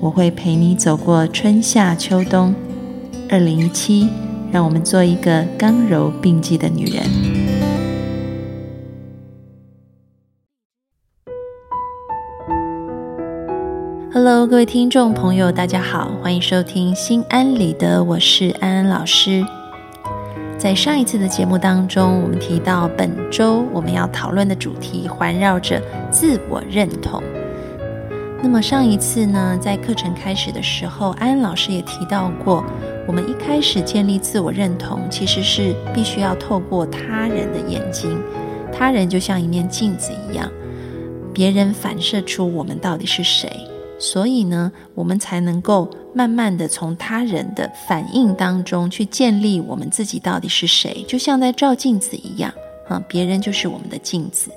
我会陪你走过春夏秋冬。二零一七，让我们做一个刚柔并济的女人。Hello，各位听众朋友，大家好，欢迎收听《心安理得》，我是安安老师。在上一次的节目当中，我们提到本周我们要讨论的主题环绕着自我认同。那么上一次呢，在课程开始的时候，安安老师也提到过，我们一开始建立自我认同，其实是必须要透过他人的眼睛，他人就像一面镜子一样，别人反射出我们到底是谁。所以呢，我们才能够慢慢的从他人的反应当中去建立我们自己到底是谁，就像在照镜子一样啊，别人就是我们的镜子。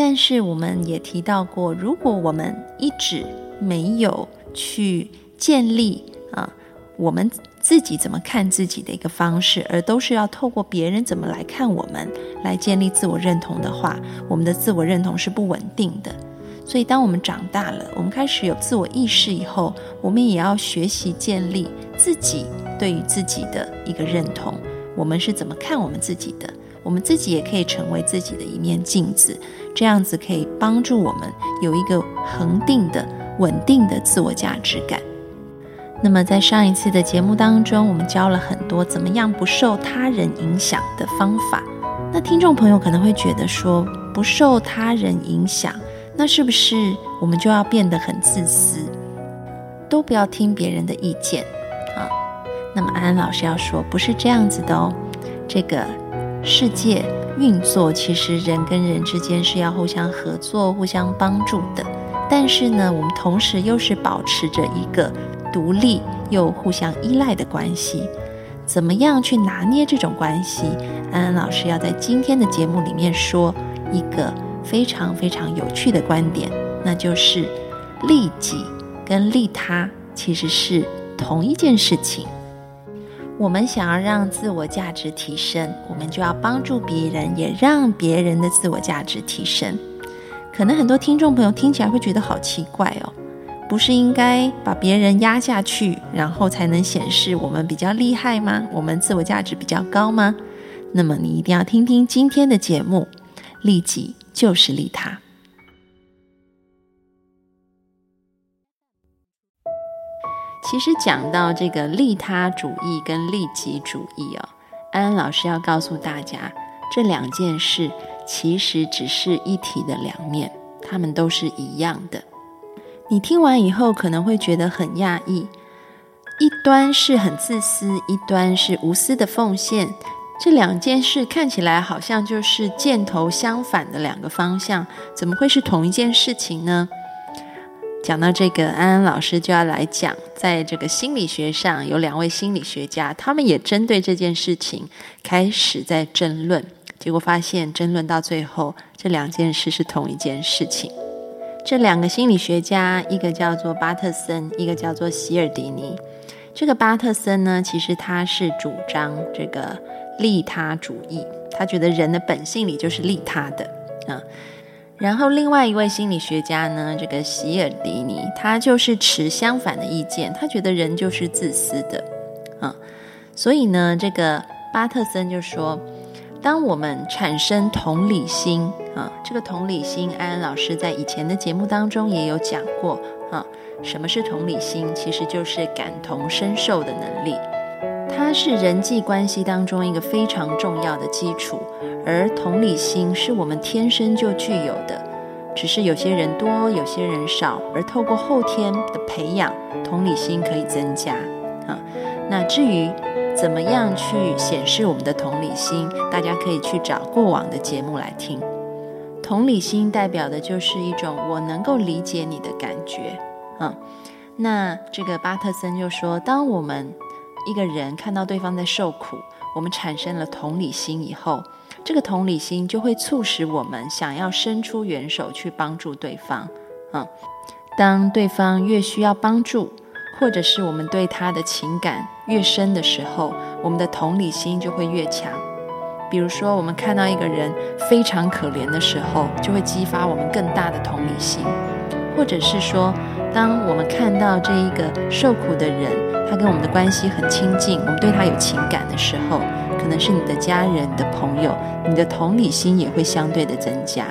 但是我们也提到过，如果我们一直没有去建立啊，我们自己怎么看自己的一个方式，而都是要透过别人怎么来看我们来建立自我认同的话，我们的自我认同是不稳定的。所以，当我们长大了，我们开始有自我意识以后，我们也要学习建立自己对于自己的一个认同。我们是怎么看我们自己的？我们自己也可以成为自己的一面镜子，这样子可以帮助我们有一个恒定的、稳定的自我价值感。那么，在上一次的节目当中，我们教了很多怎么样不受他人影响的方法。那听众朋友可能会觉得说，不受他人影响。那是不是我们就要变得很自私，都不要听别人的意见啊？那么安安老师要说，不是这样子的哦。这个世界运作，其实人跟人之间是要互相合作、互相帮助的。但是呢，我们同时又是保持着一个独立又互相依赖的关系。怎么样去拿捏这种关系？安安老师要在今天的节目里面说一个。非常非常有趣的观点，那就是利己跟利他其实是同一件事情。我们想要让自我价值提升，我们就要帮助别人，也让别人的自我价值提升。可能很多听众朋友听起来会觉得好奇怪哦，不是应该把别人压下去，然后才能显示我们比较厉害吗？我们自我价值比较高吗？那么你一定要听听今天的节目，利己。就是利他。其实讲到这个利他主义跟利己主义哦，安安老师要告诉大家，这两件事其实只是一体的两面，它们都是一样的。你听完以后可能会觉得很讶异，一端是很自私，一端是无私的奉献。这两件事看起来好像就是箭头相反的两个方向，怎么会是同一件事情呢？讲到这个，安安老师就要来讲，在这个心理学上有两位心理学家，他们也针对这件事情开始在争论，结果发现争论到最后，这两件事是同一件事情。这两个心理学家，一个叫做巴特森，一个叫做希尔迪尼。这个巴特森呢，其实他是主张这个。利他主义，他觉得人的本性里就是利他的啊。然后另外一位心理学家呢，这个席尔迪尼，他就是持相反的意见，他觉得人就是自私的啊。所以呢，这个巴特森就说，当我们产生同理心啊，这个同理心，安安老师在以前的节目当中也有讲过啊。什么是同理心？其实就是感同身受的能力。它是人际关系当中一个非常重要的基础，而同理心是我们天生就具有的，只是有些人多，有些人少，而透过后天的培养，同理心可以增加啊。那至于怎么样去显示我们的同理心，大家可以去找过往的节目来听。同理心代表的就是一种我能够理解你的感觉啊。那这个巴特森就说，当我们一个人看到对方在受苦，我们产生了同理心以后，这个同理心就会促使我们想要伸出援手去帮助对方。啊，当对方越需要帮助，或者是我们对他的情感越深的时候，我们的同理心就会越强。比如说，我们看到一个人非常可怜的时候，就会激发我们更大的同理心；或者是说，当我们看到这一个受苦的人，他跟我们的关系很亲近，我们对他有情感的时候，可能是你的家人你的朋友，你的同理心也会相对的增加。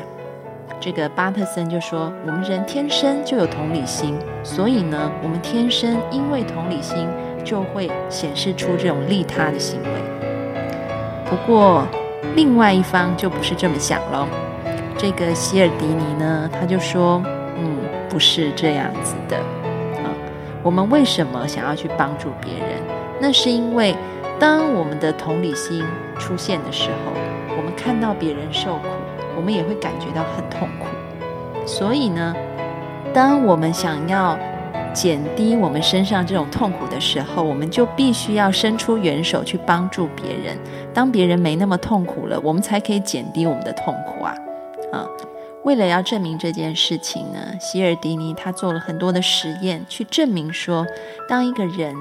这个巴特森就说，我们人天生就有同理心，所以呢，我们天生因为同理心，就会显示出这种利他的行为。不过，另外一方就不是这么想喽。这个希尔迪尼呢，他就说：“嗯，不是这样子的。我们为什么想要去帮助别人？那是因为，当我们的同理心出现的时候，我们看到别人受苦，我们也会感觉到很痛苦。所以呢，当我们想要……”减低我们身上这种痛苦的时候，我们就必须要伸出援手去帮助别人。当别人没那么痛苦了，我们才可以减低我们的痛苦啊！啊，为了要证明这件事情呢，希尔迪尼他做了很多的实验，去证明说，当一个人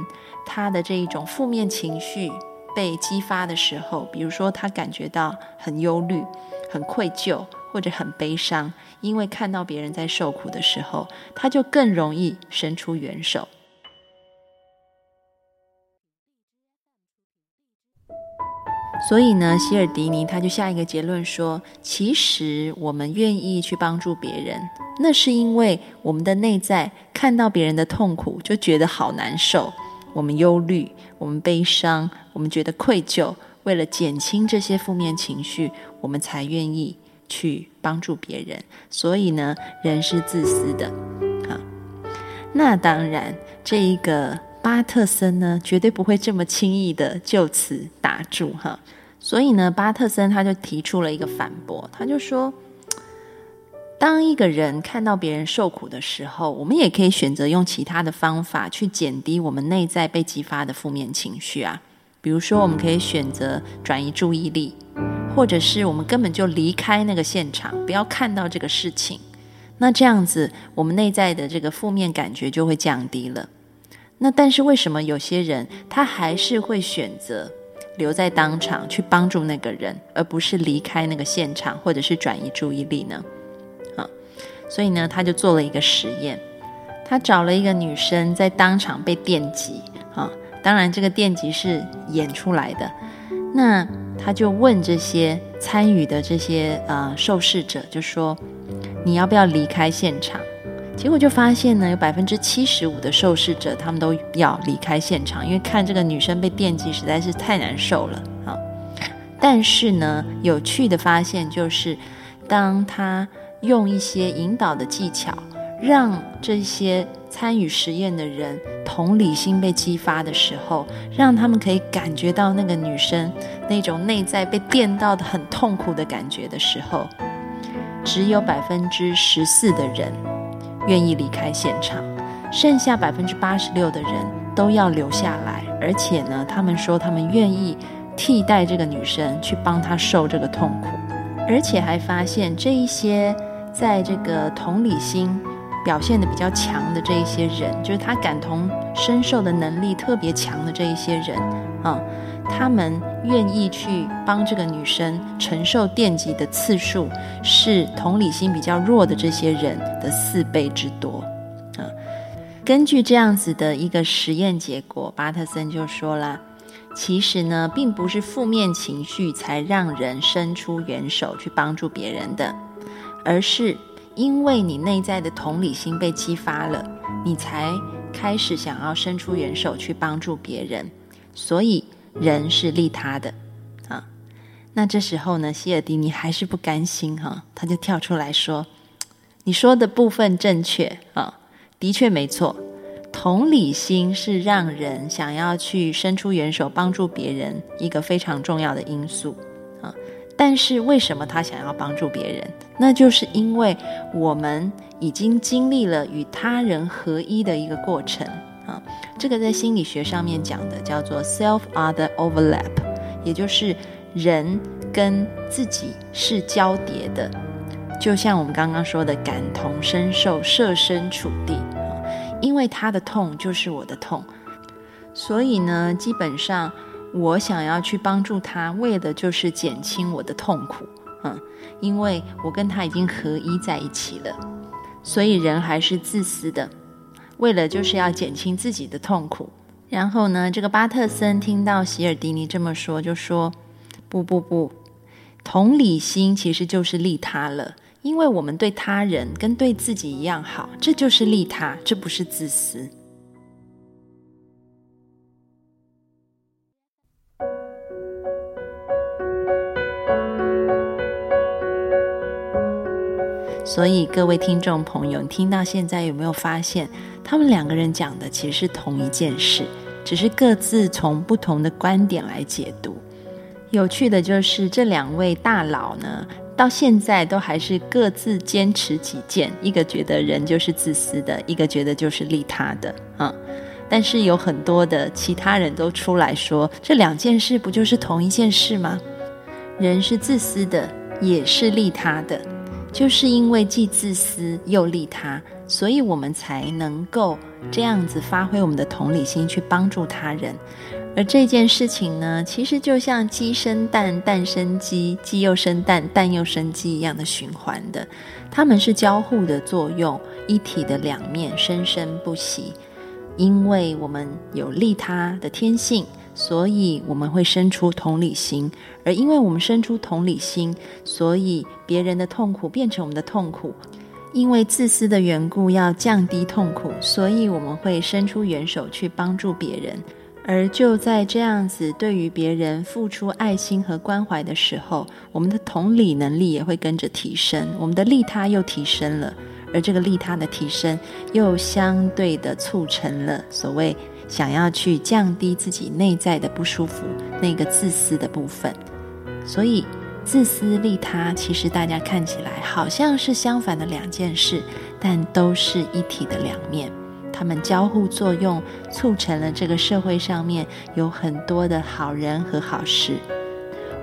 他的这一种负面情绪被激发的时候，比如说他感觉到很忧虑、很愧疚。或者很悲伤，因为看到别人在受苦的时候，他就更容易伸出援手。所以呢，希尔迪尼他就下一个结论说：，其实我们愿意去帮助别人，那是因为我们的内在看到别人的痛苦就觉得好难受，我们忧虑，我们悲伤，我们觉得愧疚。为了减轻这些负面情绪，我们才愿意。去帮助别人，所以呢，人是自私的，啊，那当然，这一个巴特森呢，绝对不会这么轻易的就此打住哈。所以呢，巴特森他就提出了一个反驳，他就说，当一个人看到别人受苦的时候，我们也可以选择用其他的方法去减低我们内在被激发的负面情绪啊，比如说，我们可以选择转移注意力。或者是我们根本就离开那个现场，不要看到这个事情，那这样子我们内在的这个负面感觉就会降低了。那但是为什么有些人他还是会选择留在当场去帮助那个人，而不是离开那个现场，或者是转移注意力呢？啊，所以呢，他就做了一个实验，他找了一个女生在当场被电击啊，当然这个电击是演出来的，那。他就问这些参与的这些呃受试者，就说你要不要离开现场？结果就发现呢，有百分之七十五的受试者他们都要离开现场，因为看这个女生被电击实在是太难受了啊。但是呢，有趣的发现就是，当他用一些引导的技巧，让这些参与实验的人同理心被激发的时候，让他们可以感觉到那个女生。那种内在被电到的很痛苦的感觉的时候，只有百分之十四的人愿意离开现场，剩下百分之八十六的人都要留下来。而且呢，他们说他们愿意替代这个女生去帮她受这个痛苦，而且还发现这一些在这个同理心表现的比较强的这一些人，就是他感同身受的能力特别强的这一些人啊。他们愿意去帮这个女生承受电击的次数，是同理心比较弱的这些人的四倍之多啊。根据这样子的一个实验结果，巴特森就说了，其实呢，并不是负面情绪才让人伸出援手去帮助别人的，而是因为你内在的同理心被激发了，你才开始想要伸出援手去帮助别人，所以。人是利他的，啊，那这时候呢，希尔迪尼还是不甘心哈，他就跳出来说：“你说的部分正确啊，的确没错，同理心是让人想要去伸出援手帮助别人一个非常重要的因素啊。但是为什么他想要帮助别人？那就是因为我们已经经历了与他人合一的一个过程啊。这个在心理学上面讲的叫做 self-other overlap，也就是人跟自己是交叠的，就像我们刚刚说的感同身受、设身处地。因为他的痛就是我的痛，所以呢，基本上。我想要去帮助他，为的就是减轻我的痛苦，嗯，因为我跟他已经合一在一起了，所以人还是自私的，为了就是要减轻自己的痛苦。然后呢，这个巴特森听到席尔迪尼这么说，就说：“不不不，同理心其实就是利他了，因为我们对他人跟对自己一样好，这就是利他，这不是自私。”所以，各位听众朋友，你听到现在有没有发现，他们两个人讲的其实是同一件事，只是各自从不同的观点来解读。有趣的就是这两位大佬呢，到现在都还是各自坚持己见，一个觉得人就是自私的，一个觉得就是利他的啊。但是有很多的其他人都出来说，这两件事不就是同一件事吗？人是自私的，也是利他的。就是因为既自私又利他，所以我们才能够这样子发挥我们的同理心去帮助他人。而这件事情呢，其实就像鸡生蛋，蛋生鸡，鸡又生蛋，蛋又生鸡一样的循环的，它们是交互的作用，一体的两面，生生不息。因为我们有利他的天性。所以我们会生出同理心，而因为我们生出同理心，所以别人的痛苦变成我们的痛苦。因为自私的缘故，要降低痛苦，所以我们会伸出援手去帮助别人。而就在这样子对于别人付出爱心和关怀的时候，我们的同理能力也会跟着提升，我们的利他又提升了。而这个利他的提升，又相对的促成了所谓。想要去降低自己内在的不舒服，那个自私的部分，所以自私利他，其实大家看起来好像是相反的两件事，但都是一体的两面，他们交互作用，促成了这个社会上面有很多的好人和好事。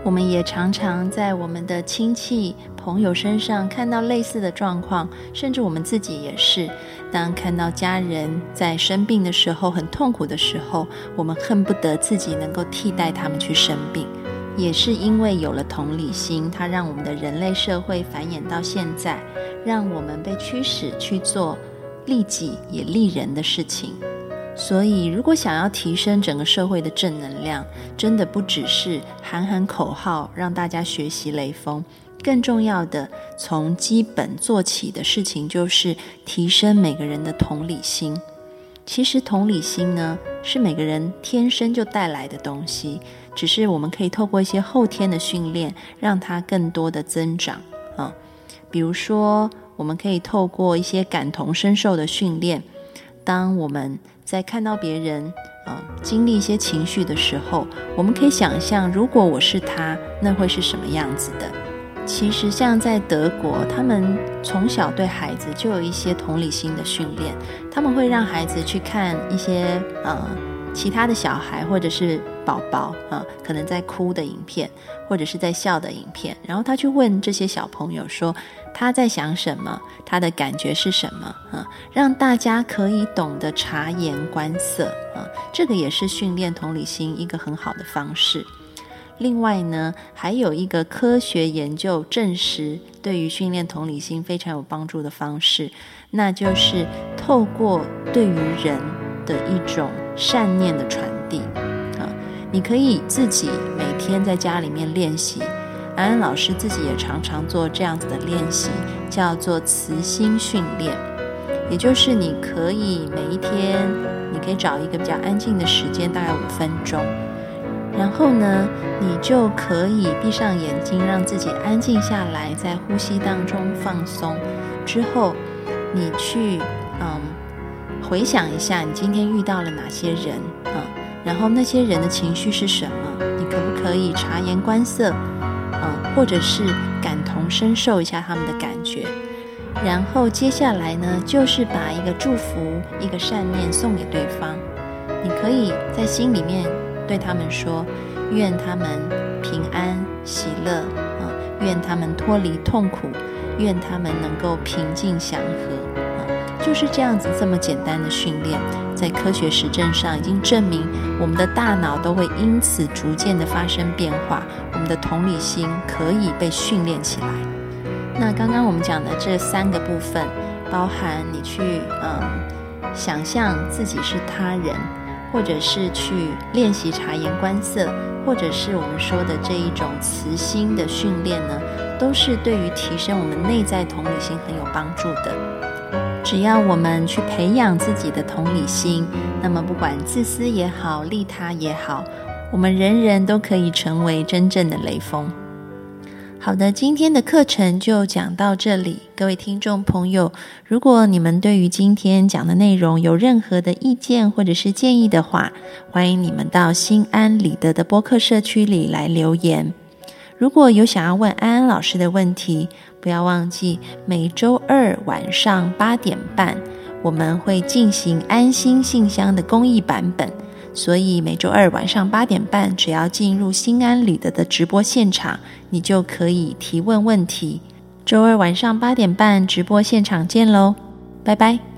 我们也常常在我们的亲戚朋友身上看到类似的状况，甚至我们自己也是。当看到家人在生病的时候、很痛苦的时候，我们恨不得自己能够替代他们去生病。也是因为有了同理心，它让我们的人类社会繁衍到现在，让我们被驱使去做利己也利人的事情。所以，如果想要提升整个社会的正能量，真的不只是喊喊口号让大家学习雷锋，更重要的从基本做起的事情，就是提升每个人的同理心。其实，同理心呢，是每个人天生就带来的东西，只是我们可以透过一些后天的训练，让它更多的增长啊。比如说，我们可以透过一些感同身受的训练，当我们在看到别人啊经历一些情绪的时候，我们可以想象，如果我是他，那会是什么样子的？其实，像在德国，他们从小对孩子就有一些同理心的训练，他们会让孩子去看一些呃其他的小孩或者是宝宝啊，可能在哭的影片，或者是在笑的影片，然后他去问这些小朋友说。他在想什么？他的感觉是什么？啊，让大家可以懂得察言观色啊，这个也是训练同理心一个很好的方式。另外呢，还有一个科学研究证实，对于训练同理心非常有帮助的方式，那就是透过对于人的一种善念的传递啊。你可以自己每天在家里面练习。安安老师自己也常常做这样子的练习，叫做慈心训练。也就是你可以每一天，你可以找一个比较安静的时间，大概五分钟，然后呢，你就可以闭上眼睛，让自己安静下来，在呼吸当中放松。之后，你去嗯回想一下，你今天遇到了哪些人啊？然后那些人的情绪是什么？你可不可以察言观色？嗯，或者是感同身受一下他们的感觉。然后接下来呢，就是把一个祝福、一个善念送给对方。你可以在心里面对他们说：“愿他们平安喜乐啊，愿他们脱离痛苦，愿他们能够平静祥和啊。”就是这样子，这么简单的训练，在科学实证上已经证明，我们的大脑都会因此逐渐的发生变化，我们的同理心可以被训练起来。那刚刚我们讲的这三个部分，包含你去嗯想象自己是他人，或者是去练习察言观色，或者是我们说的这一种慈心的训练呢，都是对于提升我们内在同理心很有帮助的。只要我们去培养自己的同理心，那么不管自私也好，利他也好，我们人人都可以成为真正的雷锋。好的，今天的课程就讲到这里。各位听众朋友，如果你们对于今天讲的内容有任何的意见或者是建议的话，欢迎你们到心安理得的播客社区里来留言。如果有想要问安安老师的问题，不要忘记每周二晚上八点半，我们会进行安心信箱的公益版本。所以每周二晚上八点半，只要进入心安理得的直播现场，你就可以提问问题。周二晚上八点半直播现场见喽，拜拜。